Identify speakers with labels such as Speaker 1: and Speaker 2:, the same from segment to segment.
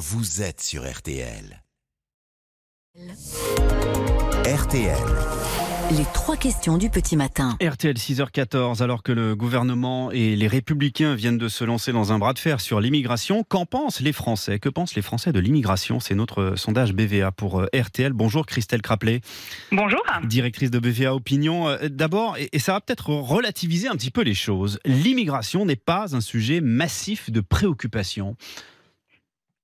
Speaker 1: vous êtes sur RTL. RTL.
Speaker 2: Les trois questions du petit matin.
Speaker 3: RTL 6h14, alors que le gouvernement et les républicains viennent de se lancer dans un bras de fer sur l'immigration, qu'en pensent les Français? Que pensent les Français de l'immigration? C'est notre sondage BVA pour euh, RTL. Bonjour Christelle Craplet.
Speaker 4: Bonjour.
Speaker 3: Directrice de BVA Opinion. Euh, d'abord, et ça va peut-être relativiser un petit peu les choses, l'immigration n'est pas un sujet massif de préoccupation.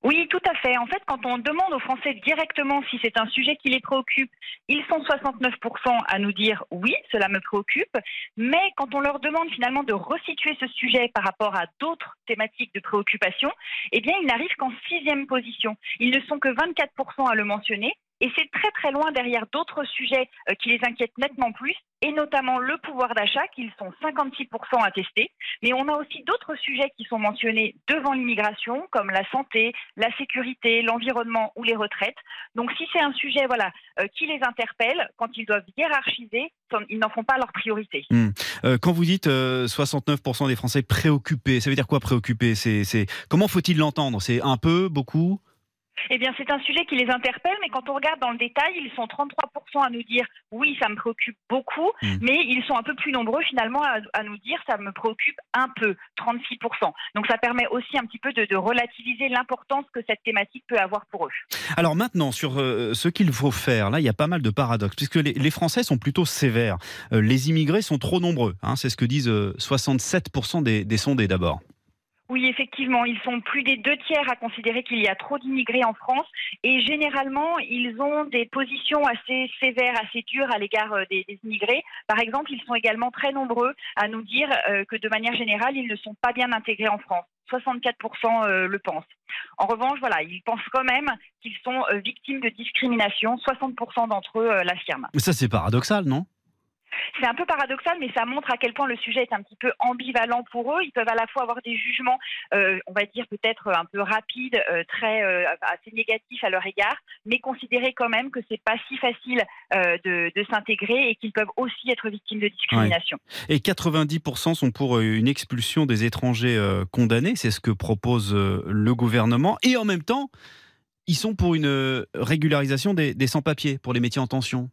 Speaker 4: Oui, tout à fait. En fait, quand on demande aux Français directement si c'est un sujet qui les préoccupe, ils sont 69% à nous dire oui, cela me préoccupe. Mais quand on leur demande finalement de resituer ce sujet par rapport à d'autres thématiques de préoccupation, eh bien, ils n'arrivent qu'en sixième position. Ils ne sont que 24% à le mentionner. Et c'est très très loin derrière d'autres sujets euh, qui les inquiètent nettement plus, et notamment le pouvoir d'achat, qu'ils sont 56% à tester. Mais on a aussi d'autres sujets qui sont mentionnés devant l'immigration, comme la santé, la sécurité, l'environnement ou les retraites. Donc si c'est un sujet voilà, euh, qui les interpelle, quand ils doivent hiérarchiser, ils n'en font pas leur priorité.
Speaker 3: Hmm. Euh, quand vous dites 69% des Français préoccupés, ça veut dire quoi préoccupés? C'est, Comment faut-il l'entendre? C'est un peu, beaucoup?
Speaker 4: Eh bien, c'est un sujet qui les interpelle, mais quand on regarde dans le détail, ils sont 33% à nous dire oui, ça me préoccupe beaucoup, mmh. mais ils sont un peu plus nombreux finalement à, nous dire ça me préoccupe un peu, 36%. Donc ça permet aussi un petit peu de, relativiser l'importance que cette thématique peut avoir pour eux.
Speaker 3: Alors maintenant, sur euh, ce qu'il faut faire, là, il y a pas mal de paradoxes, puisque les, Français sont plutôt sévères. Euh, les immigrés sont trop nombreux, hein, c'est ce que disent 67% euh, des sondés d'abord.
Speaker 4: Oui, effectivement, ils sont plus des deux tiers à considérer qu'il y a trop d'immigrés en France et généralement, ils ont des positions assez sévères, assez dures à l'égard euh, des, immigrés. Par exemple, ils sont également très nombreux à nous dire euh, que de manière générale, ils ne sont pas bien intégrés en France. 64% euh, le pensent. En revanche, voilà, ils pensent quand même qu'ils sont victimes de discrimination. 60% d'entre eux l'affirment.
Speaker 3: Mais ça, c'est paradoxal, non?
Speaker 4: C'est un peu paradoxal, mais ça montre à quel point le sujet est un petit peu ambivalent pour eux. Ils peuvent à la fois avoir des jugements, euh, on va dire peut-être un peu rapides, euh, très euh, assez négatifs à leur égard, mais considérer quand même que c'est pas si facile de, s'intégrer et qu'ils peuvent aussi être victimes de discrimination.
Speaker 3: Et 90% sont pour une expulsion des étrangers condamnés, c'est ce que propose le gouvernement, et en même temps, ils sont pour une régularisation des sans-papiers, pour les métiers en tension.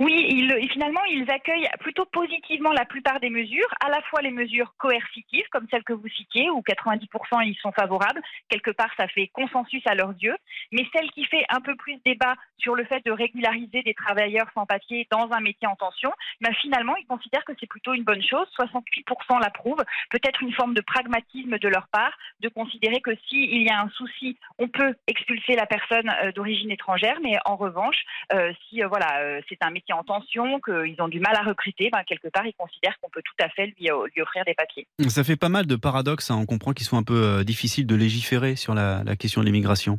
Speaker 4: Oui, finalement, ils accueillent plutôt positivement la plupart des mesures, à la fois les mesures coercitives, comme celles que vous citiez, où 90% ils sont favorables. Quelque part, ça fait consensus à leurs yeux. Mais celle qui fait un peu plus débat sur le fait de régulariser des travailleurs sans papier dans un métier en tension, ben finalement, ils considèrent que c'est plutôt une bonne chose. 68% l'approuvent. Peut-être une forme de pragmatisme de leur part, de considérer que s'il y a un souci, on peut expulser la personne euh, d'origine étrangère. Mais en revanche, euh, si euh, voilà, c'est un métier en tension, qu'ils ont du mal à recruter, ben, quelque part, ils considèrent qu'on peut tout à fait lui, lui, offrir des papiers.
Speaker 3: Ça fait pas mal de paradoxes. Hein. On comprend qu'ils sont un peu euh, difficiles de légiférer sur la, question de l'immigration.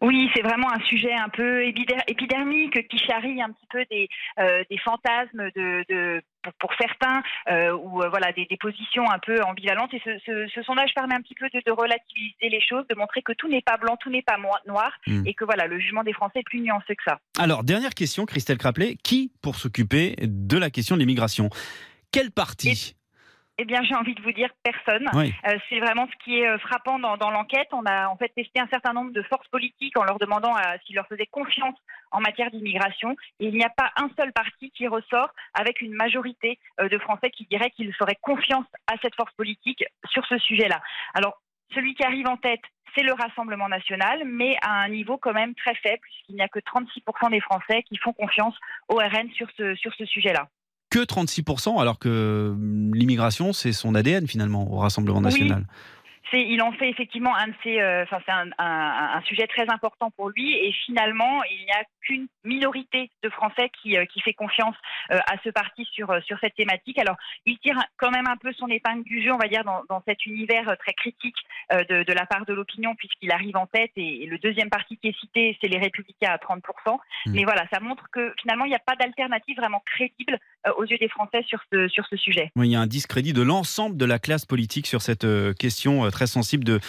Speaker 4: Oui, c'est vraiment un sujet un peu épidermique qui charrie un petit peu des, euh, des fantasmes de, pour, certains euh, ou voilà des, positions un peu ambivalentes. Et ce, sondage permet un petit peu de, relativiser les choses, de montrer que tout n'est pas blanc, tout n'est pas noir, hmm. et que voilà le jugement des Français est plus nuancé que ça.
Speaker 3: Alors dernière question, Christelle Craplet, qui pour s'occuper de la question de l'immigration Quel parti
Speaker 4: eh bien, j'ai envie de vous dire personne. Euh, c'est vraiment ce qui est euh, frappant dans, l'enquête. On a en fait testé un certain nombre de forces politiques en leur demandant s'ils leur faisaient confiance en matière d'immigration. Et il n'y a pas un seul parti qui ressort avec une majorité euh, de Français qui dirait qu'ils feraient confiance à cette force politique sur ce sujet-là. Alors, celui qui arrive en tête, c'est le Rassemblement national, mais à un niveau quand même très faible, puisqu'il n'y a que 36% des Français qui font confiance au RN sur ce, sur ce sujet-là
Speaker 3: que 36%, alors que hum, l'immigration, c'est son ADN finalement au Rassemblement national
Speaker 4: il en fait effectivement un de ses, euh, c'est un, sujet très important pour lui. Et finalement, il n'y a qu'une minorité de Français qui, euh, qui fait confiance euh, à ce parti sur, sur cette thématique. Alors, il tire quand même un peu son épingle du jeu, on va dire, dans, cet univers très critique de, la part de l'opinion, puisqu'il arrive en tête. Et, le deuxième parti qui est cité, c'est les Républicains à 30%. Mmh. Mais voilà, ça montre que finalement, il n'y a pas d'alternative vraiment crédible aux yeux des Français sur ce, sur ce sujet.
Speaker 3: il y a un discrédit de l'ensemble de la classe politique sur cette question très sensible de,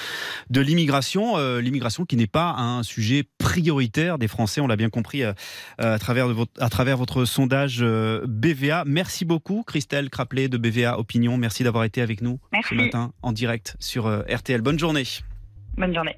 Speaker 3: de l'immigration. Euh, l'immigration qui n'est pas un sujet prioritaire des Français, on l'a bien compris euh, à, travers votre, à travers votre sondage euh, BVA. Merci beaucoup, Christelle Craplet de BVA Opinion. Merci d'avoir été avec nous ce matin en direct sur RTL. Bonne journée.
Speaker 4: Bonne journée.